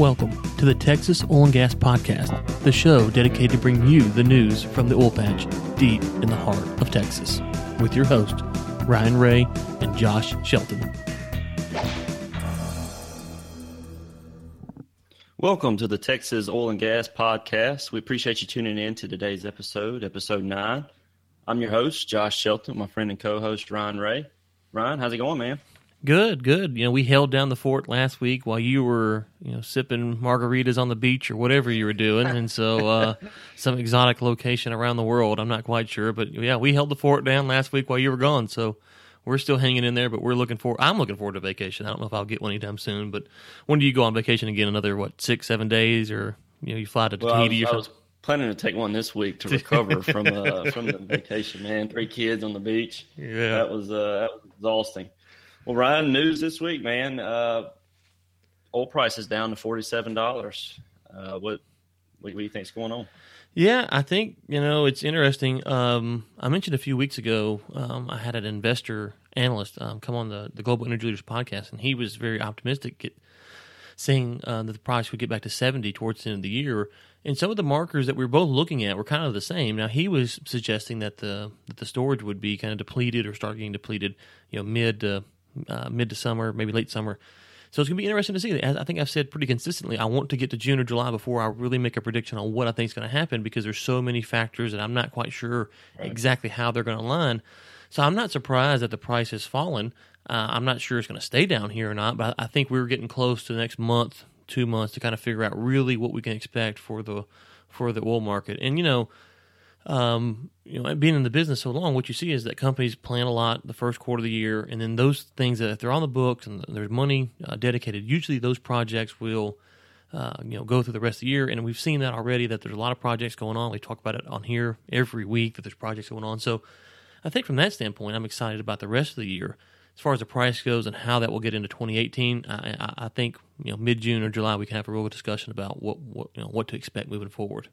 Welcome to the Texas Oil and Gas Podcast, the show dedicated to bring you the news from the oil patch deep in the heart of Texas, with your host, Ryan Ray and Josh Shelton. Welcome to the Texas Oil and Gas Podcast. We appreciate you tuning in to today's episode, episode nine. I'm your host, Josh Shelton, my friend and co host, Ryan Ray. Ryan, how's it going, man? Good, good. You know, we held down the fort last week while you were, you know, sipping margaritas on the beach or whatever you were doing, and so uh, some exotic location around the world. I'm not quite sure, but yeah, we held the fort down last week while you were gone. So we're still hanging in there, but we're looking for. I'm looking forward to vacation. I don't know if I'll get one anytime soon, but when do you go on vacation again? Another what, six, seven days, or you know, you fly to well, Tahiti I was, or I was planning to take one this week to recover from uh, from the vacation. Man, three kids on the beach. Yeah, that was uh, that was exhausting. Well, Ryan, news this week, man. Uh, oil price is down to forty seven dollars. Uh, what, what do you think's going on? Yeah, I think you know it's interesting. Um, I mentioned a few weeks ago um, I had an investor analyst um, come on the the Global Energy Leaders podcast, and he was very optimistic, saying uh, that the price would get back to seventy towards the end of the year. And some of the markers that we were both looking at were kind of the same. Now he was suggesting that the that the storage would be kind of depleted or start getting depleted, you know, mid to uh, mid to summer, maybe late summer. So it's going to be interesting to see. As I think I've said pretty consistently, I want to get to June or July before I really make a prediction on what I think is going to happen because there's so many factors that I'm not quite sure right. exactly how they're going to align. So I'm not surprised that the price has fallen. Uh, I'm not sure it's going to stay down here or not, but I think we're getting close to the next month, two months to kind of figure out really what we can expect for the for the oil market. And you know, um, you know, being in the business so long, what you see is that companies plan a lot the first quarter of the year, and then those things that if they're on the books and there's money uh, dedicated, usually those projects will, uh, you know, go through the rest of the year. And we've seen that already. That there's a lot of projects going on. We talk about it on here every week that there's projects going on. So, I think from that standpoint, I'm excited about the rest of the year. As far as the price goes and how that will get into 2018, I, I, I think you know mid June or July we can have a real discussion about what, what you know what to expect moving forward.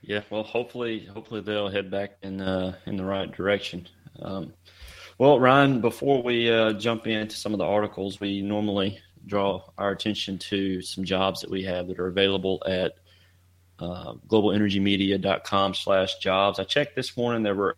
Yeah, well, hopefully, hopefully they'll head back in uh, in the right direction. Um, well, Ryan, before we uh, jump into some of the articles, we normally draw our attention to some jobs that we have that are available at uh, globalenergymedia.com slash jobs. I checked this morning; there were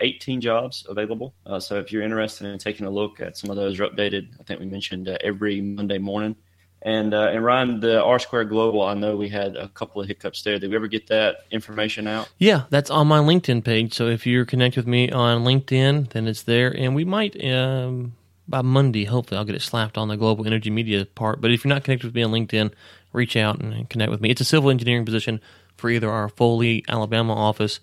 18 jobs available. Uh, so if you're interested in taking a look at some of those, are updated. I think we mentioned uh, every Monday morning. And uh, and Ryan, the R Square Global, I know we had a couple of hiccups there. Did we ever get that information out? Yeah, that's on my LinkedIn page. So if you're connected with me on LinkedIn, then it's there. And we might um, by Monday, hopefully, I'll get it slapped on the Global Energy Media part. But if you're not connected with me on LinkedIn, reach out and connect with me. It's a civil engineering position for either our Foley, Alabama office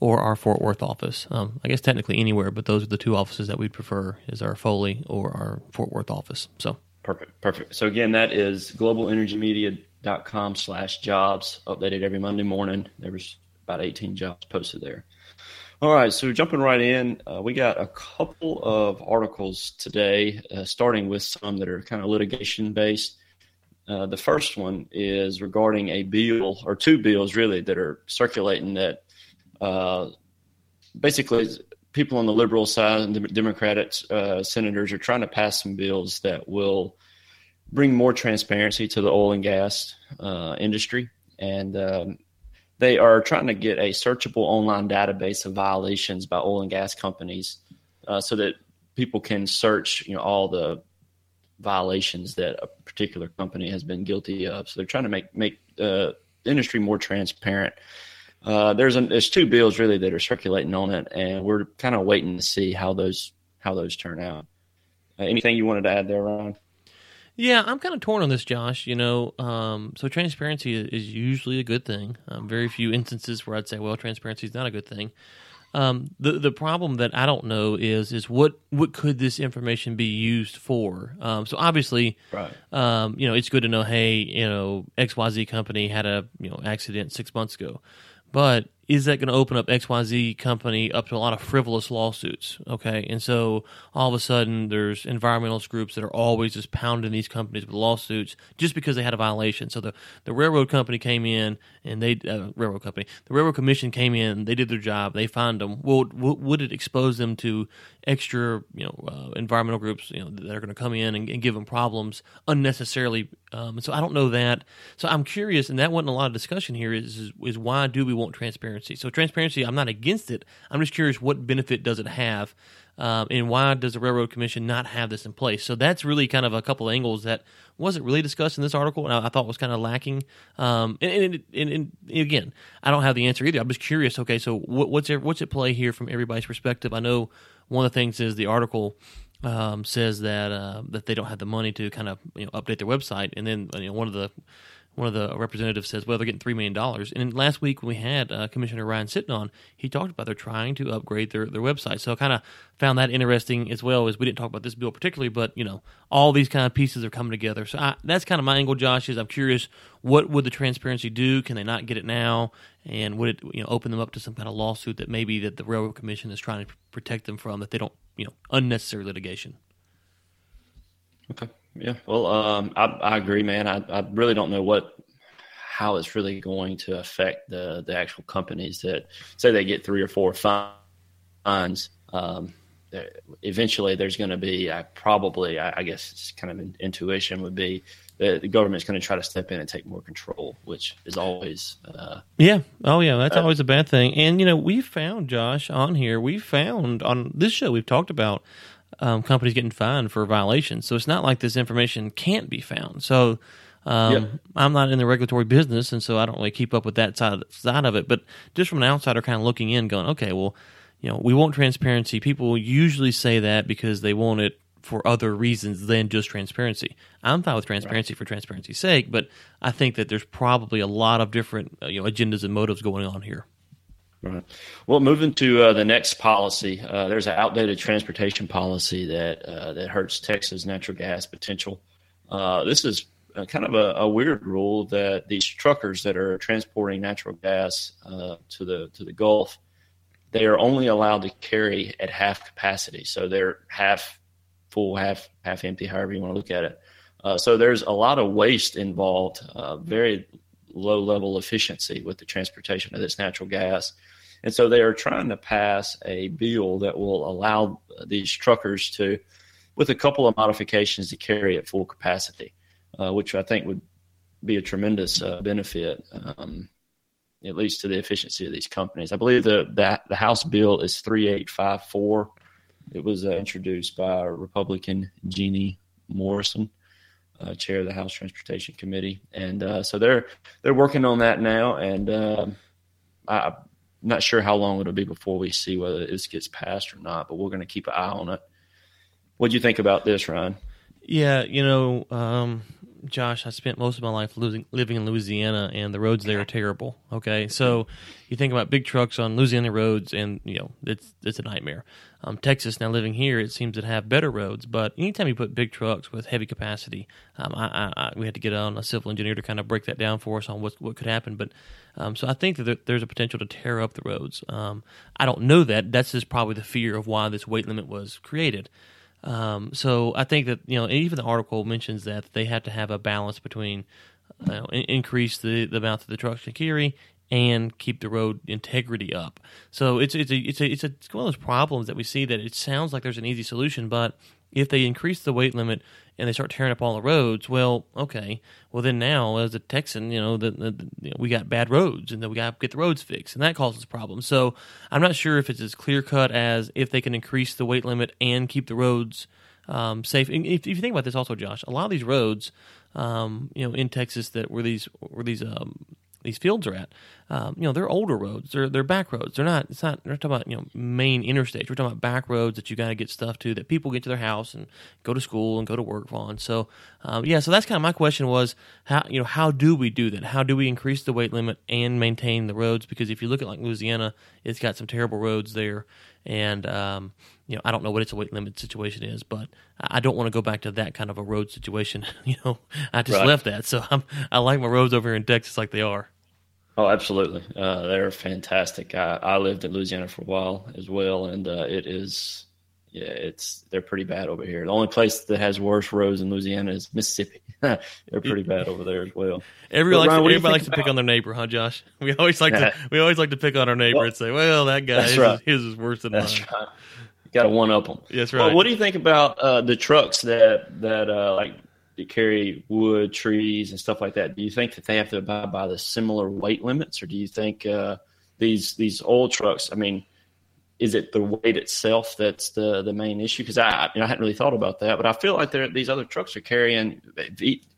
or our Fort Worth office. Um, I guess technically anywhere, but those are the two offices that we'd prefer: is our Foley or our Fort Worth office. So. Perfect. Perfect. So again, that is globalenergymedia.com slash jobs updated every Monday morning. There was about 18 jobs posted there. All right. So jumping right in, uh, we got a couple of articles today, uh, starting with some that are kind of litigation based. Uh, the first one is regarding a bill or two bills really that are circulating that uh, basically people on the liberal side and the Democratic uh, senators are trying to pass some bills that will bring more transparency to the oil and gas uh, industry, and um, they are trying to get a searchable online database of violations by oil and gas companies, uh, so that people can search, you know, all the violations that a particular company has been guilty of. So they're trying to make make uh, the industry more transparent. Uh, there's an, there's two bills really that are circulating on it, and we're kind of waiting to see how those how those turn out. Uh, anything you wanted to add there, Ron? Yeah, I'm kind of torn on this, Josh. You know, um, so transparency is usually a good thing. Um, very few instances where I'd say, well, transparency is not a good thing. Um, the the problem that I don't know is is what what could this information be used for? Um, so obviously, right. um, you know, it's good to know. Hey, you know, X Y Z company had a you know accident six months ago. But is that going to open up XYZ company up to a lot of frivolous lawsuits? Okay. And so all of a sudden there's environmentalist groups that are always just pounding these companies with lawsuits just because they had a violation. So the, the railroad company came in and they, uh, railroad company, the railroad commission came in, they did their job, they fined them. Well, would it expose them to extra, you know, uh, environmental groups, you know, that are going to come in and, and, give them problems unnecessarily? Um, so I don't know that. So I'm curious, and that wasn't a lot of discussion here. Is, is is why do we want transparency? So transparency, I'm not against it. I'm just curious, what benefit does it have? Um, and why does the Railroad Commission not have this in place? So that's really kind of a couple of angles that wasn't really discussed in this article, and I, I thought was kind of lacking. Um, and, and, and, again, I don't have the answer either. I'm just curious. Okay, so what, what's what's at play here from everybody's perspective? I know one of the things is the article um, says that uh, that they don't have the money to kind of you know update their website, and then you know one of the one of the representatives says, well, they're getting $3 million. And last week when we had uh, Commissioner Ryan Sitton on, he talked about they're trying to upgrade their, their website. So I kind of found that interesting as well as we didn't talk about this bill particularly, but, you know, all these kind of pieces are coming together. So I, that's kind of my angle, Josh, is I'm curious, what would the transparency do? Can they not get it now? And would it, you know, open them up to some kind of lawsuit that maybe that the Railroad Commission is trying to protect them from, that they don't, you know, unnecessary litigation? Okay. Yeah, well, um, I, I agree, man. I, I really don't know what how it's really going to affect the the actual companies that say they get three or four fines. Um, eventually, there's going to be I probably I, I guess it's kind of an intuition would be that the government's going to try to step in and take more control, which is always uh, yeah, oh yeah, that's uh, always a bad thing. And you know, we found Josh on here. We found on this show we've talked about um, companies getting fined for violations. So it's not like this information can't be found. So um, yep. I'm not in the regulatory business, and so I don't really keep up with that side side of it. But just from an outsider, kind of looking in, going, okay, well, you know, we want transparency. People usually say that because they want it for other reasons than just transparency. I'm fine with transparency right. for transparency's sake, but I think that there's probably a lot of different uh, you know agendas and motives going on here. Right. Well, moving to uh, the next policy, uh, there's an outdated transportation policy that uh, that hurts Texas natural gas potential. Uh, this is uh, kind of a, a, weird rule that these truckers that are transporting natural gas uh, to the to the Gulf, they are only allowed to carry at half capacity. So they're half full, half half empty, however you want to look at it. so there's a lot of waste involved, very low level efficiency with the transportation of this natural gas. And so they are trying to pass a bill that will allow these truckers to, with a couple of modifications, to carry at full capacity, uh, which I think would be a tremendous uh, benefit, um, at least to the efficiency of these companies. I believe the, the, the House bill is 3854. It was uh, introduced by Republican Geanie Morrison. Uh, chair of the House Transportation Committee, and uh, so they're they're working on that now. And uh, I, am not sure how long it'll be before we see whether this gets passed or not, but we're going to keep an eye on it. What do you think about this, Ryan? Yeah, you know, um, Josh, I spent most of my life losing, living in Louisiana, and the roads there are terrible. Okay, so you think about big trucks on Louisiana roads, and you know it's it's a nightmare. Um, Texas, now living here, it seems to have better roads, but anytime you put big trucks with heavy capacity, um, I, I, I, we had to get on a civil engineer to kind of break that down for us on what what could happen. But um, so I think that there's a potential to tear up the roads. Um, I don't know that. That's just probably the fear of why this weight limit was created. Um, so I think that you know even the article mentions that they have to have a balance between uh, increase the, the amount that the trucks can carry and keep the road integrity up. So it's it's a it's a it's, a, it's one of those problems that we see that it sounds like there's an easy solution, but if they increase the weight limit and they start tearing up all the roads, well, okay, well then now as a Texan, you know, the you know, we got bad roads and then we got to get the roads fixed, and that causes problems. So I'm not sure if it's as clear cut as if they can increase the weight limit and keep the roads um, safe. And if, if, you think about this, also, Josh, a lot of these roads, um, you know, in Texas that were these were these um, these fields are at. Um, you know, they're older roads. They're they're back roads. They're not. It's not. We're talking about you know main interstates. We're talking about back roads that you got to get stuff to that people get to their house and go to school and go to work on. So um, yeah. So that's kind of my question was how you know how do we do that? How do we increase the weight limit and maintain the roads? Because if you look at like Louisiana, it's got some terrible roads there, and um, you know I don't know what its a weight limit situation is, but I don't want to go back to that kind of a road situation. you know, I just right. left that, so I'm I like my roads over here in Texas like they are. Oh, absolutely. Uh, they're fantastic. I, I lived in Louisiana for a while as well, and uh, it is yeah, it's they're pretty bad over here. The only place that has worse roads in Louisiana is Mississippi. they're pretty bad over there as well. Everybody likes, Ryan, to, everybody likes to pick on their neighbor, huh, Josh? We always like to we always like to pick on our neighbor well, and say, "Well, that guy his, right. his is worse than that's mine." Right. Got to one up them. That's right. Well, what do you think about uh, the trucks that that uh, like carry wood, trees, and stuff like that? Do you think that they have to abide by the similar weight limits, or do you think uh, these these old trucks? I mean is it the weight itself that's the the main issue? Because I you know, I hadn't really thought about that, but I feel like these other trucks are carrying.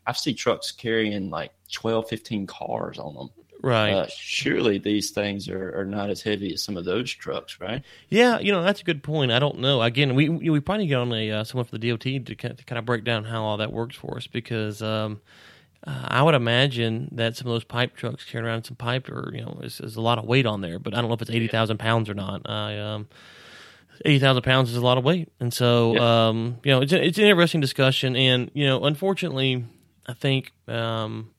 I see trucks carrying like 12, 15 cars on them. Right. Uh, surely these things are, are not as heavy as some of those trucks, right? Yeah, you know that's a good point. I don't know. Again, we we probably get on a uh, someone for the DOT to, to kind of break down how all that works for us because. Um, uh, I would imagine that some of those pipe trucks carrying around some pipe, or you know, is, is a lot of weight on there. But I don't know if it's eighty thousand pounds or not. I, um, eighty thousand pounds is a lot of weight, and so yeah. um, you know, it's it's an interesting discussion. And you know, unfortunately, I think um,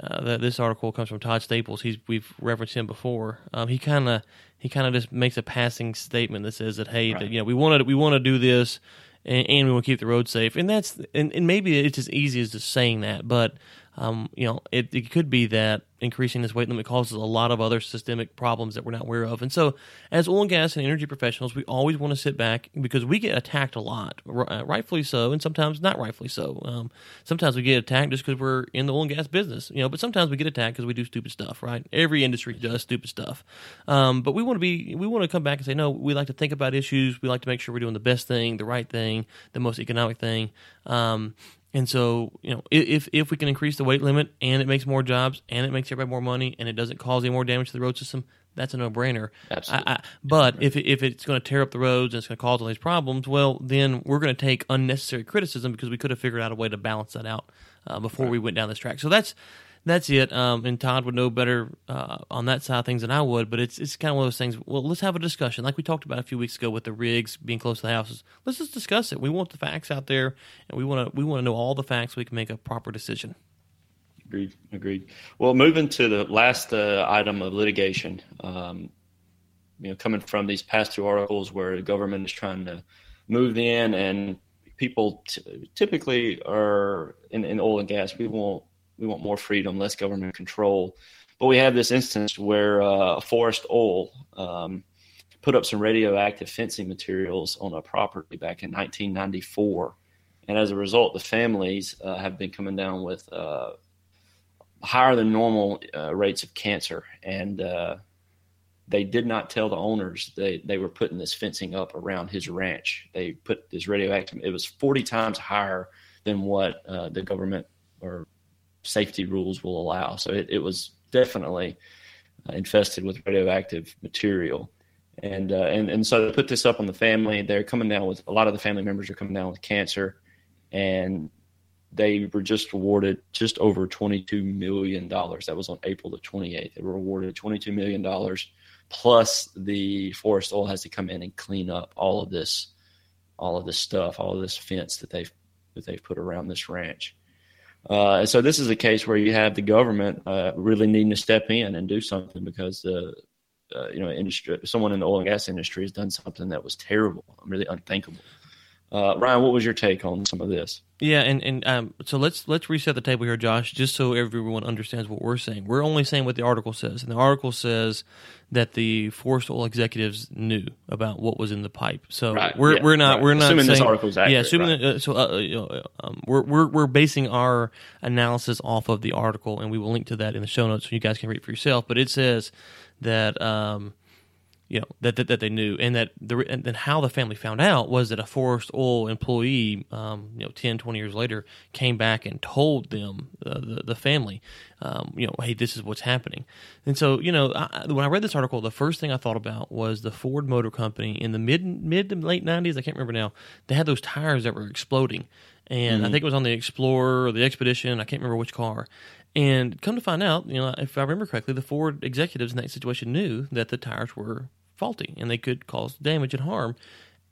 uh, that this article comes from Todd Staples. He's we've referenced him before. Um, he kind of he kind of just makes a passing statement that says that hey, right. that, you know, we want to we want to do this and, and we want to keep the road safe. And that's and, and maybe it's as easy as just saying that, but um, you know, it, it could be that increasing this weight limit causes a lot of other systemic problems that we're not aware of. And so, as oil and gas and energy professionals, we always want to sit back because we get attacked a lot, uh, rightfully so, and sometimes not rightfully so. Um, sometimes we get attacked just because we're in the oil and gas business, you know. But sometimes we get attacked because we do stupid stuff, right? Every industry does stupid stuff. Um, but we want to be, we want to come back and say, no, we like to think about issues. We like to make sure we're doing the best thing, the right thing, the most economic thing. Um, and so, you know, if if we can increase the weight limit and it makes more jobs and it makes everybody more money and it doesn't cause any more damage to the road system, that's a no brainer. Absolutely. I, I, but if if it's going to tear up the roads and it's going to cause all these problems, well, then we're going to take unnecessary criticism because we could have figured out a way to balance that out uh, before right. we went down this track. So that's that's it. Um, and Todd would know better uh, on that side of things than I would. But it's it's kind of one of those things. Well, let's have a discussion, like we talked about a few weeks ago with the rigs being close to the houses. Let's just discuss it. We want the facts out there, and we want to we want to know all the facts so we can make a proper decision. Agreed. Agreed. Well, moving to the last uh, item of litigation. Um, you know, coming from these past two articles where the government is trying to move in and people t- typically are in, in oil and gas. We won't we want more freedom, less government control. But we have this instance where uh, Forest Oil um, put up some radioactive fencing materials on a property back in 1994, and as a result, the families uh, have been coming down with uh, higher than normal uh, rates of cancer, and uh, they did not tell the owners they, they were putting this fencing up around his ranch. They put this radioactive; it was 40 times higher than what uh, the government or safety rules will allow. So it, it was definitely uh, infested with radioactive material. And, uh, and and so they put this up on the family. They're coming down with a lot of the family members are coming down with cancer, and they were just awarded just over twenty-two million dollars. That was on April the twenty-eighth. They were awarded twenty-two million dollars, plus the forest oil has to come in and clean up all of this, all of this stuff, all of this fence that they've that they've put around this ranch. Uh, so this is a case where you have the government uh, really needing to step in and do something because the uh, you know industry, someone in the oil and gas industry has done something that was terrible, really unthinkable. Uh, Ryan, what was your take on some of this? Yeah, and and um, so let's let's reset the table here, Josh, just so everyone understands what we're saying. We're only saying what the article says, and the article says that the Forest Oil executives knew about what was in the pipe. So right, we're yeah, we're not right. we're not assuming saying, this article is accurate. Yeah, assuming right. that, uh, so uh, you know, um, we're we're we're basing our analysis off of the article, and we will link to that in the show notes so you guys can read for yourself. But it says that. Um, you know that, that, that they knew and that the and then how the family found out was that a forest oil employee um, you know 10 20 years later came back and told them uh, the, the family um, you know hey this is what's happening. And so you know I, when i read this article the first thing i thought about was the ford motor company in the mid mid to late 90s i can't remember now they had those tires that were exploding and mm-hmm. i think it was on the explorer or the expedition i can't remember which car and come to find out, you know, if I remember correctly, the Ford executives in that situation knew that the tires were faulty and they could cause damage and harm,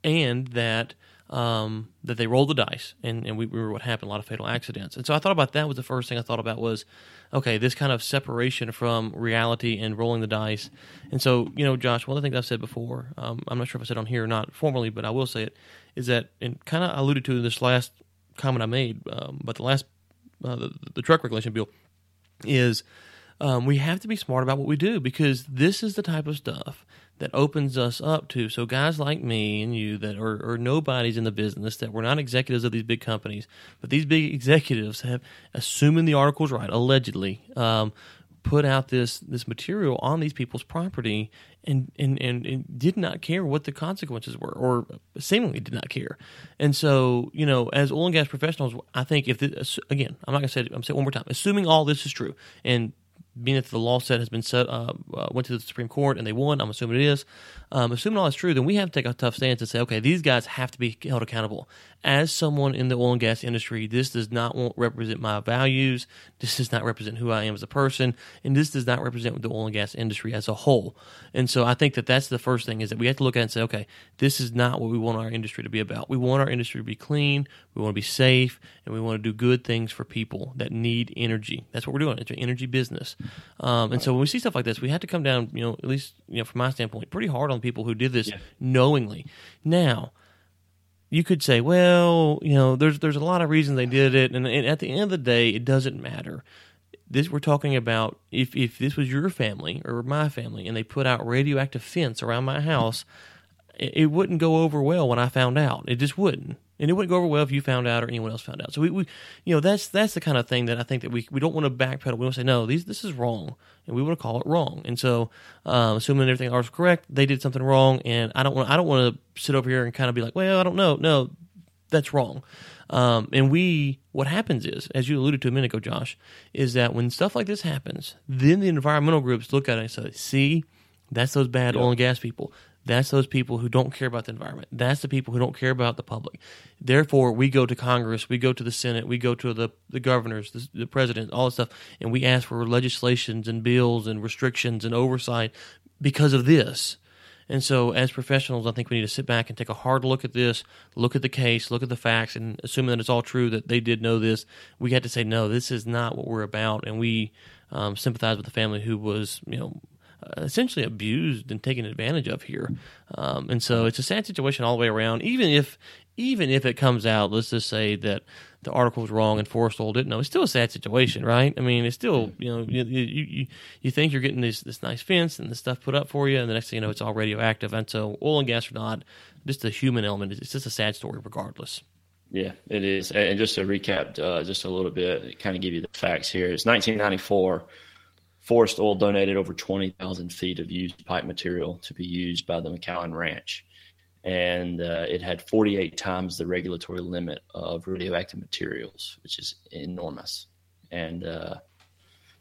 and that um, that they rolled the dice, and, and we, were what happened, a lot of fatal accidents. And so I thought about that was the first thing I thought about was, okay, this kind of separation from reality and rolling the dice. And so, you know, Josh, one of the things I've said before, um, I'm not sure if I said on here or not formally, but I will say it, is that, and kind of alluded to this last comment I made, um, but the last, uh, the, the truck regulation bill is um, we have to be smart about what we do because this is the type of stuff that opens us up to. So guys like me and you that are, are nobodies in the business, that we're not executives of these big companies, but these big executives have, assuming the article's right, allegedly, um, put out this this material on these people's property and, and, and, and, did not care what the consequences were, or seemingly did not care. And so, you know, as oil and gas professionals, I think if this, again, I'm not going to say it, I'm saying one more time, assuming all this is true, and being that the law set has been set, uh, went to the Supreme Court and they won, I'm assuming it is. Um, assuming all that's true, then we have to take a tough stance and say, okay, these guys have to be held accountable. As someone in the oil and gas industry, this does not represent my values. This does not represent who I am as a person, and this does not represent the oil and gas industry as a whole. And so I think that that's the first thing is that we have to look at and say, okay, this is not what we want our industry to be about. We want our industry to be clean, we want to be safe, and we want to do good things for people that need energy. That's what we're doing. It's an energy business. Um, and so when we see stuff like this, we have to come down, you know, at least you know from my standpoint, pretty hard on people who did this yeah. knowingly. Now, you could say, well, you know, there's there's a lot of reasons they did it, and, and at the end of the day, it doesn't matter. This we're talking about if if this was your family or my family, and they put out radioactive fence around my house, it, it wouldn't go over well when I found out. It just wouldn't and it wouldn't go over well if you found out or anyone else found out. So we, we you know, that's that's the kind of thing that I think that we we don't want to backpedal. We want to say no, these this is wrong, and we want to call it wrong. And so, um, assuming everything is correct, they did something wrong, and I don't want I don't want to sit over here and kind of be like, well, I don't know, no, that's wrong. Um, and we, what happens is, as you alluded to a minute ago, Josh, is that when stuff like this happens, then the environmental groups look at it and say, see, that's those bad yep. oil and gas people. That's those people who don't care about the environment. That's the people who don't care about the public. Therefore, we go to Congress, we go to the Senate, we go to the, the governors, the, the president, all this stuff, and we ask for legislations and bills and restrictions and oversight because of this. And so, as professionals, I think we need to sit back and take a hard look at this, look at the case, look at the facts, and assuming that it's all true that they did know this, we had to say, no, this is not what we're about. And we um, sympathize with the family who was, you know, essentially abused and taken advantage of here. Um, and so it's a sad situation all the way around. Even if even if it comes out, let's just say that the article was wrong and Forest Oil didn't know, it's still a sad situation, right? I mean, it's still you know you you, you think you're getting this this nice fence and this stuff put up for you, and the next thing you know, it's all radioactive. And so, oil and gas or not, just the human element, it's just a sad story, regardless. Yeah, it is. And just to recap, uh, just a little bit, kind of give you the facts here. It's 1994. Forest Oil donated over 20,000 feet of used pipe material to be used by the McAllen Ranch. And uh, it had 48 times the regulatory limit of radioactive materials, which is enormous. And uh,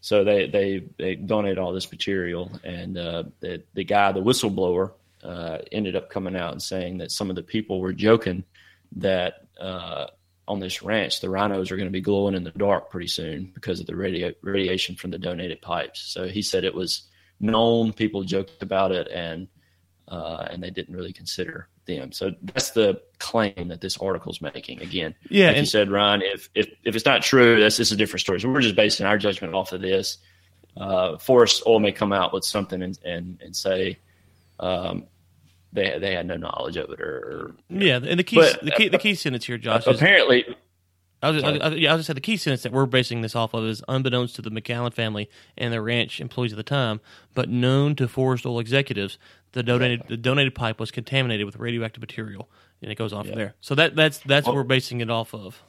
so they, they, they donated all this material. And uh, the, the guy, the whistleblower, uh, ended up coming out and saying that some of the people were joking that uh, on this ranch, the rhinos are going to be glowing in the dark pretty soon because of the radio, radiation from the donated pipes. So he said it was known. People joked about it, and uh, and they didn't really consider them. So that's the claim that this article is making. Again, yeah, like and, you said, Ryan, if if if it's not true, that's this is a different story. So we're just basing our judgment off of this. Uh, Forest Oil may come out with something and and, and say. Um, they they had no knowledge of it or, or yeah and the key but, the key the key sentence here Josh apparently is, I was, just, I, yeah, I was just saying the key sentence that we're basing this off of is unbeknownst to the McAllen family and the ranch employees at the time, but known to Forest Oil executives, the donated the donated pipe was contaminated with radioactive material, and it goes off yeah. there. So that that's that's what we're basing it off of.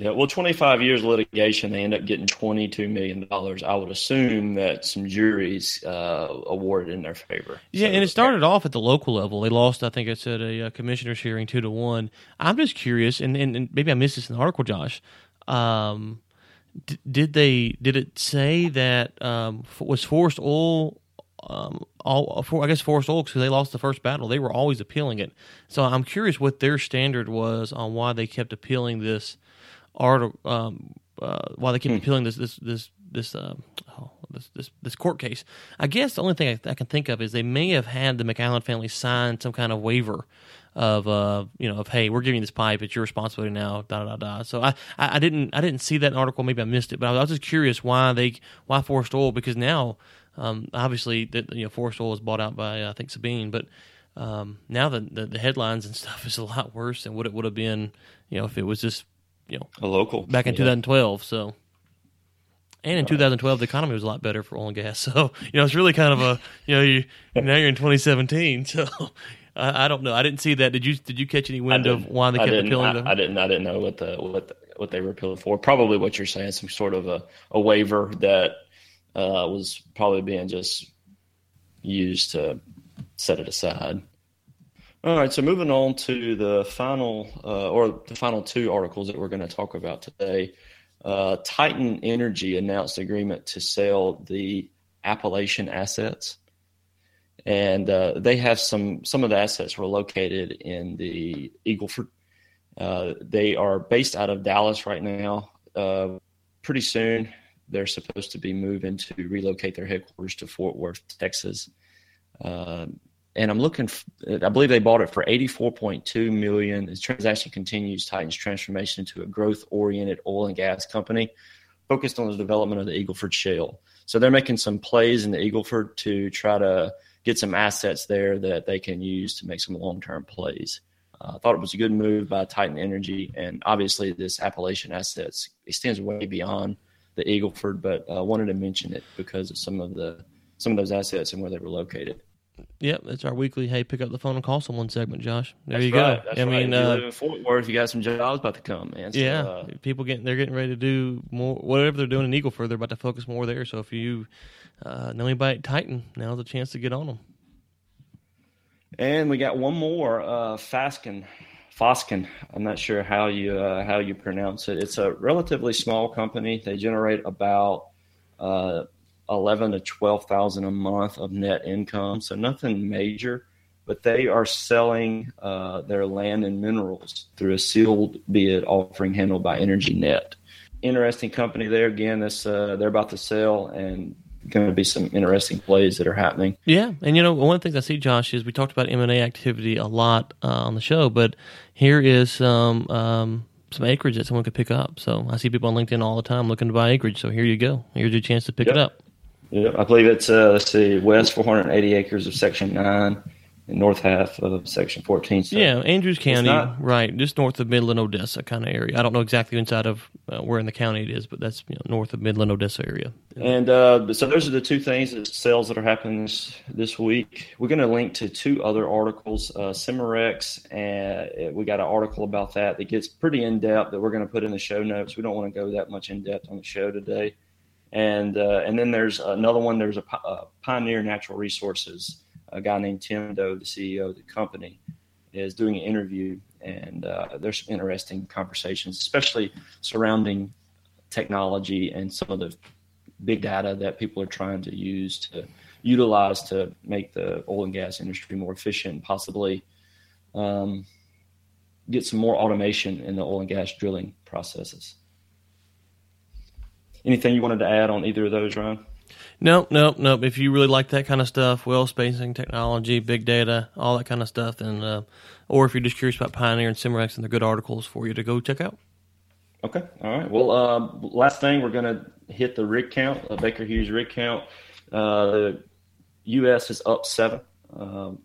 Yeah, well, 25 years of litigation, they end up getting 22 million dollars. I would assume that some juries uh, awarded in their favor. Yeah, so, and it started off at the local level. They lost, I think, it's at a, a uh, commissioner's hearing two to one. I'm just curious, and, and, and maybe I missed this in the article, Josh. Um, d- did they did it say that um, was Forest Oil um, all for I guess Forest Oil because they lost the first battle. They were always appealing it. So I'm curious what their standard was on why they kept appealing this article um, uh, while they keep hmm. appealing this this this this, uh, oh, this this this court case. I guess the only thing I, I, can think of is they may have had the McAllen family sign some kind of waiver of uh, you know of hey, we're giving you this pipe, it's your responsibility now. Da da da. So I, I, I didn't I didn't see that article. Maybe I missed it, but I was, I was just curious why they why Forest Oil because now um, obviously that you know Forest Oil was bought out by uh, I think Sabine, but um, now the, the, the headlines and stuff is a lot worse than what it would have been, you know, if it was just you know a local back in yeah. 2012. So, and in 2012 the economy was a lot better for oil and gas. So you know it's really kind of a you know you now you're in 2017. So I, I, don't know. I didn't see that. Did you did you catch any wind of why they kept appealing? I, I, didn't. I didn't know what the what the, what they were appealing for. Probably what you're saying, some sort of a, a waiver that uh, was probably being just used to set it aside. All right, so moving on to the final uh, or the final two articles that we're going to talk about today. Uh, Titan Energy announced agreement to sell the Appalachian assets, and uh, they have some some of the assets were located in the Eagleford. Uh, they are based out of Dallas right now. Uh, pretty soon, they're supposed to be moving to relocate their headquarters to Fort Worth, Texas. And I'm looking. I believe they bought it for 84.2 million. The transaction continues Titan's transformation into a growth-oriented oil and gas company focused on the development of the Eagleford Shale. So they're making some plays in the Eagleford to try to get some assets there that they can use to make some long-term plays. Uh, I thought it was a good move by Titan Energy, and obviously this Appalachian assets extends way beyond the Eagleford, but I uh, wanted to mention it because of some of the some of those assets and where they were located. Yep, it's our weekly. Hey, pick up the phone and call someone segment, Josh. There That's you right. go. That's I right. mean, if you uh, live in Fort Worth, you got some jobs about to come, man. So, yeah, uh, people getting they're getting ready to do more. Whatever they're doing in Eagle, Eagleford, they're about to focus more there. So if you uh, know anybody at Titan, now's a chance to get on them. And we got one more, uh, Fasken. Foskin. I'm not sure how you uh, how you pronounce it. It's a relatively small company. They generate about uh, eleven to twelve thousand a month of net income, so nothing major. But they are selling uh, their land and minerals through a sealed bid offering handled by Energy Net. Interesting company there. Again, this uh, they're about to sell, and going to be some interesting plays that are happening. Yeah, and you know one of the things I see, Josh, is we talked about M and A activity a lot uh, on the show, but here is some um, some acreage that someone could pick up. So I see people on LinkedIn all the time looking to buy acreage. So here you go. Here's your chance to pick yep. it up. Yeah, I believe it's uh, let's see, west 480 acres of Section Nine, north half of Section 14. So yeah, Andrews County, not, right, just north of Midland, Odessa kind of area. I don't know exactly inside of uh, where in the county it is, but that's you know, north of Midland, Odessa area. And uh, so those are the two things, the sales that are happening this, this week. We're going to link to two other articles, uh, Cimarex, and we got an article about that that gets pretty in depth that we're going to put in the show notes. We don't want to go that much in depth on the show today. And uh, and then there's another one. There's a, a Pioneer Natural Resources a guy named Tim Dove, the CEO of the company, is doing an interview, and uh, there's some interesting conversations, especially surrounding technology and some of the big data that people are trying to use to utilize to make the oil and gas industry more efficient possibly um, get some more automation in the oil and gas drilling processes. Anything you wanted to add on either of those, Ryan? No, no, no. If you really like that kind of stuff, well spacing technology, big data, all that kind of stuff, then, uh, or if you're just curious about Pioneer and Cimarex and they're good articles for you to go check out. Okay. All right. Well, uh, last thing, we're going to hit the rig count, uh, Baker Hughes rig count. Uh, the U.S. is up seven um,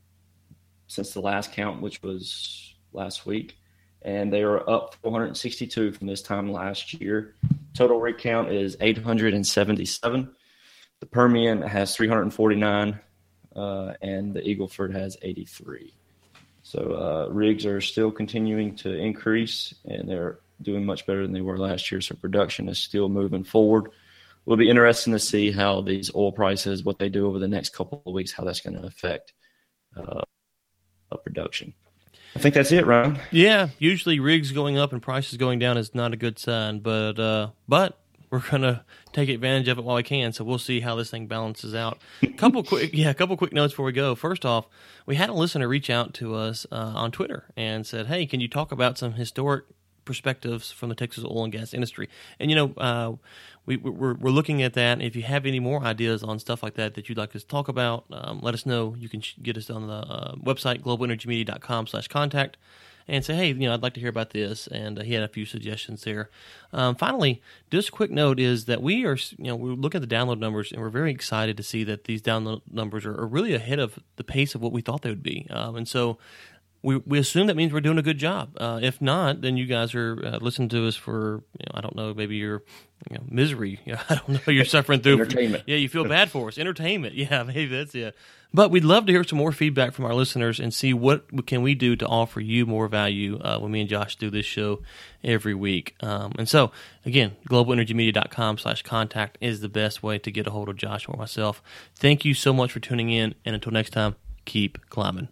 since the last count, which was last week. And they are up 462 from this time last year. Total rig count is 877. The Permian has 349, uh, and the Eagleford has 83. So uh, rigs are still continuing to increase, and they're doing much better than they were last year. So production is still moving forward. It'll be interesting to see how these oil prices, what they do over the next couple of weeks, how that's going to affect uh, production. I think that's it, Ron. Yeah, usually rigs going up and prices going down is not a good sign, but uh, but we're gonna take advantage of it while we can. So we'll see how this thing balances out. couple quick, yeah, a couple quick notes before we go. First off, we had a listener reach out to us uh, on Twitter and said, "Hey, can you talk about some historic perspectives from the Texas oil and gas industry. And you know, uh, we, we're we're looking at that. If you have any more ideas on stuff like that that you'd like us to talk about, um, let us know. You can get us on the uh, website globalenergymedia.com slash contact, and say, hey, you know, I'd like to hear about this. And uh, he had a few suggestions there. Um, finally, just a quick note is that we are, you know, we look at the download numbers and we're very excited to see that these download numbers are, are really ahead of the pace of what we thought they would be. Um, and so we, we assume that means we're doing a good job. Uh, if not, then you guys are uh, listening to us for, you know, I don't know, maybe you're you know, misery. I don't know. You're suffering through entertainment. Yeah, you feel bad for us. Entertainment. Yeah, maybe that's it. But we'd love to hear some more feedback from our listeners and see what can we do to offer you more value uh, when me and Josh do this show every week. Um, and so, again, globalenergymedia.com slash contact is the best way to get a hold of Josh or myself. Thank you so much for tuning in. And until next time, keep climbing.